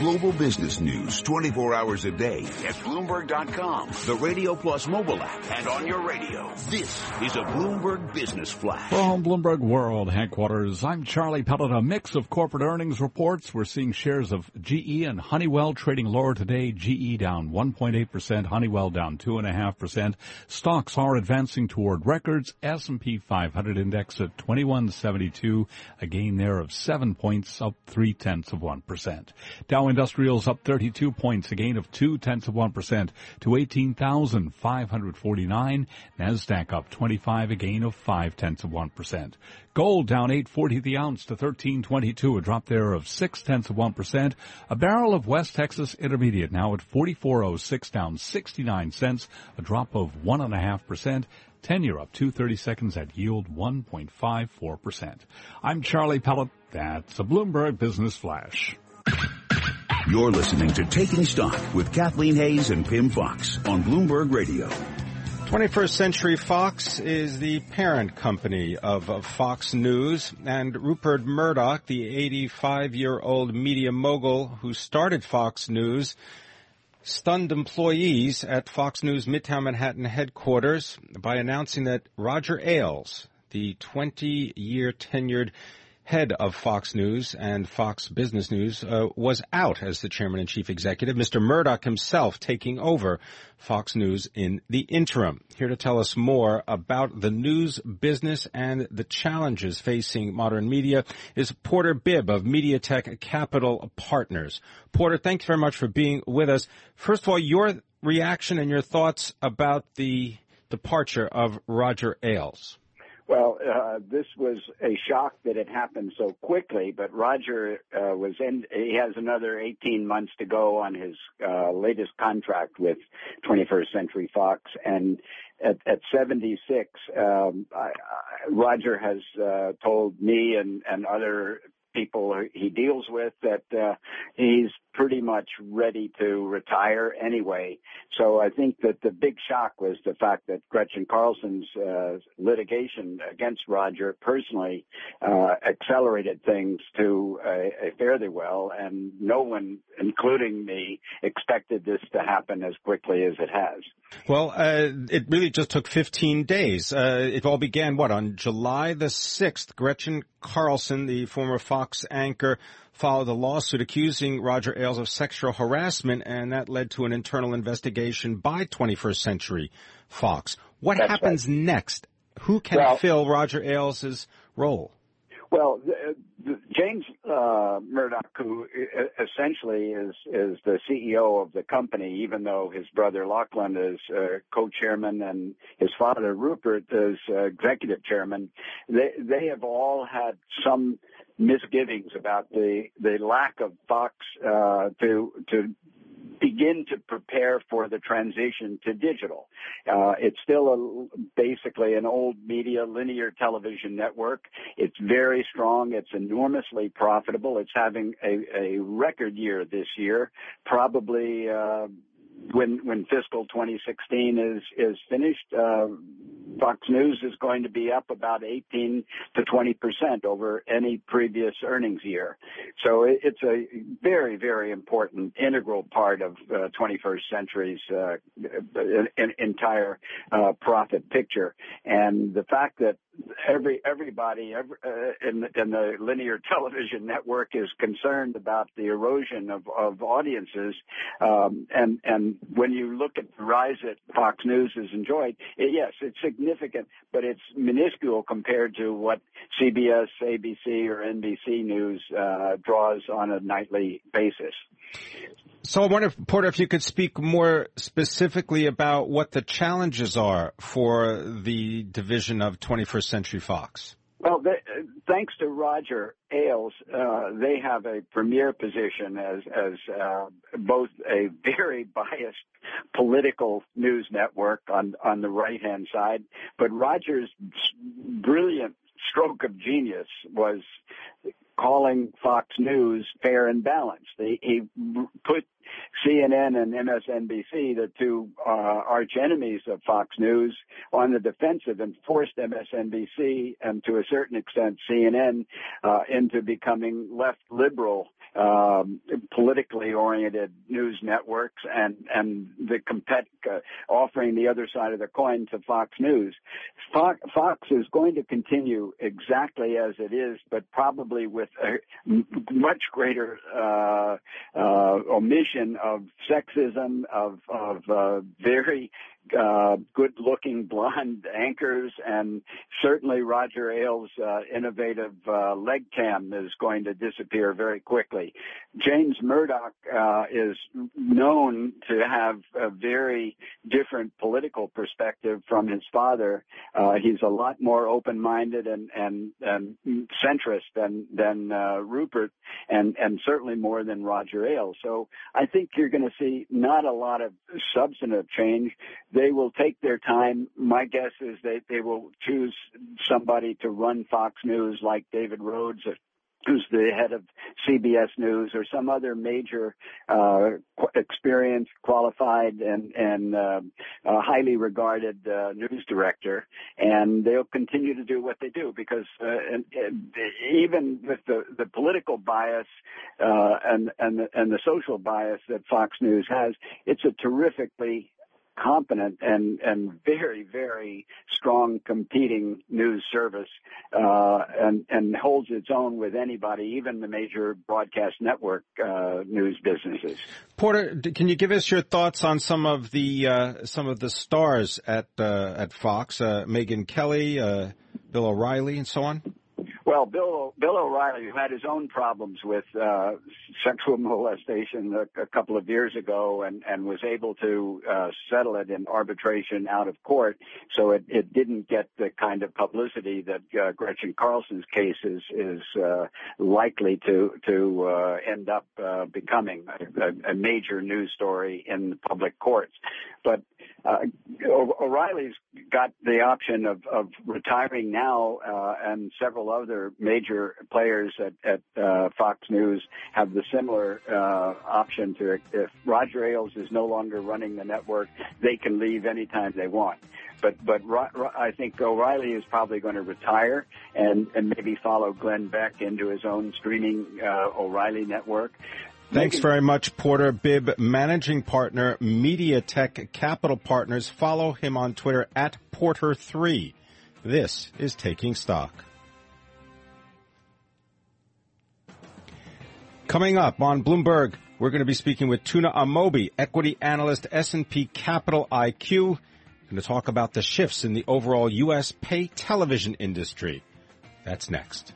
Global business news 24 hours a day at Bloomberg.com, the Radio Plus mobile app, and on your radio. This is a Bloomberg Business Flash. From Bloomberg World headquarters, I'm Charlie Pellet. A mix of corporate earnings reports. We're seeing shares of GE and Honeywell trading lower today. GE down 1.8%, Honeywell down 2.5%. Stocks are advancing toward records. S&P 500 index at 2172, a gain there of seven points, up three tenths of 1%. Dow Industrials up 32 points, a gain of two tenths of 1% to 18,549. NASDAQ up 25, a gain of five tenths of 1%. Gold down 840 the ounce to 1322, a drop there of six tenths of 1%. A barrel of West Texas Intermediate now at 4406 down 69 cents, a drop of 1.5%. 10 year up 230 seconds at yield 1.54%. I'm Charlie Pellet. That's a Bloomberg Business Flash. You're listening to Taking Stock with Kathleen Hays and Pimm Fox on Bloomberg Radio. 21st Century Fox is the parent company of, of, Fox News, and Rupert Murdoch, the 85 year old media mogul who started Fox News, stunned employees at Fox News Midtown Manhattan headquarters by announcing that Roger Ailes, the 20 year tenured head of Fox News and Fox Business News, uh, was out as the chairman and chief executive. Mr. Murdoch himself taking over Fox News in the interim. Here to tell us more about the news business and the challenges facing modern media is Porter Bibb of Mediatech Capital Partners. Porter, thanks very much for being with us. First of all, your reaction and your thoughts about the departure of Roger Ailes. Well, uh, this was a shock that it happened so quickly, but Roger uh, was in, he has another 18 months to go on his uh, latest contract with 21st Century Fox. And at, at 76, um, I, I, Roger has uh, told me and, and other people he deals with that uh, he's pretty much ready to retire anyway. So I think that the big shock was the fact that Gretchen Carlson's uh, litigation against Roger personally uh, accelerated things to a, a fairly well, and no one, including me, expected this to happen as quickly as it has. Well, uh, it really just took 15 days. Uh, it all began, what, on July the 6th? Gretchen Carlson, the former Fox anchor, filed a lawsuit accusing Roger Ailes of sexual harassment, and that led to an internal investigation by 21st Century Fox. What That's happens right. next? Who can well, fill Roger Ailes' role? Well, the, the, James uh, Murdoch, who essentially is is the CEO of the company, even though his brother Lachlan is uh, co-chairman and his father Rupert is uh, executive chairman, they they have all had some misgivings about the the lack of Fox uh, to to begin to prepare for the transition to digital. Uh, it's still a, basically an old media linear television network. It's very strong. It's enormously profitable. It's having a, a record year this year, probably. Uh, when when fiscal 2016 is is finished, uh, Fox News is going to be up about 18 to 20 percent over any previous earnings year. So it's a very very important integral part of uh, 21st century's uh, entire uh, profit picture. And the fact that every everybody every, uh, in, in the linear television network is concerned about the erosion of, of audiences, um, and and when you look at the rise that Fox News has enjoyed, it, yes, it's significant, but it's minuscule compared to what CBS, ABC, or NBC News uh, draws on a nightly basis. So I wonder, Porter, if you could speak more specifically about what the challenges are for the division of 21st Century Fox. Well, they, thanks to Roger Ailes, uh, they have a premier position as as uh, both a very biased political news network on on the right hand side, but Roger's brilliant stroke of genius was calling Fox News fair and balanced. He, he put CNN and MSNBC, the two uh, arch enemies of Fox News, on the defensive and forced MSNBC and to a certain extent CNN uh, into becoming left liberal um, politically oriented news networks and and the compet uh, offering the other side of the coin to Fox News. Fox, Fox is going to continue exactly as it is, but probably with a much greater uh, uh, omission of sexism, of of uh, very uh, good-looking blonde anchors, and certainly Roger Ailes' uh, innovative uh, leg cam is going to disappear very quickly. James Murdoch uh, is known to have a very different political perspective from his father. Uh, he's a lot more open-minded and and, and centrist than than Rupert, and and certainly more than Roger Ailes. So I think you're going to see not a lot of substantive change. They will take their time. My guess is they they will choose somebody to run Fox News like David Rhodes who's the head of CBS News or some other major uh, experienced, qualified, and and uh, uh, highly regarded uh, news director, and they'll continue to do what they do because uh, and, and even with the the political bias uh, and and and the social bias that Fox News has, it's a terrifically competent and and very very strong competing news service uh, and and holds its own with anybody, even the major broadcast network uh, news businesses. Porter, can you give us your thoughts on some of the uh, some of the stars at uh, at Fox, uh, Megyn Kelly, uh, Bill O'Reilly, and so on? Well, Bill Bill O'Reilly, who had his own problems with uh, sexual molestation a, a, couple of years ago, and and was able to uh, settle it in arbitration out of court, so it, it didn't get the kind of publicity that uh, Gretchen Carlson's case is is uh, likely to to uh, end up uh, becoming a, a, major news story in the public courts. But O'Reilly's got the option of, of retiring now, uh, and several other major players at, at uh, Fox News have the similar uh, option to if Roger Ailes is no longer running the network, they can leave anytime they want. But but I think O'Reilly is probably going to retire and and maybe follow Glenn Beck into his own streaming uh, O'Reilly network. Thanks very much, Porter Bibb, managing partner, Mediatech Capital Partners. Follow him on Twitter at Porter3. This is Taking Stock. Coming up on Bloomberg, we're going to be speaking with Tuna Amobi, equity analyst, S&P Capital IQ. We're going to talk about the shifts in the overall U.S. pay television industry. That's next.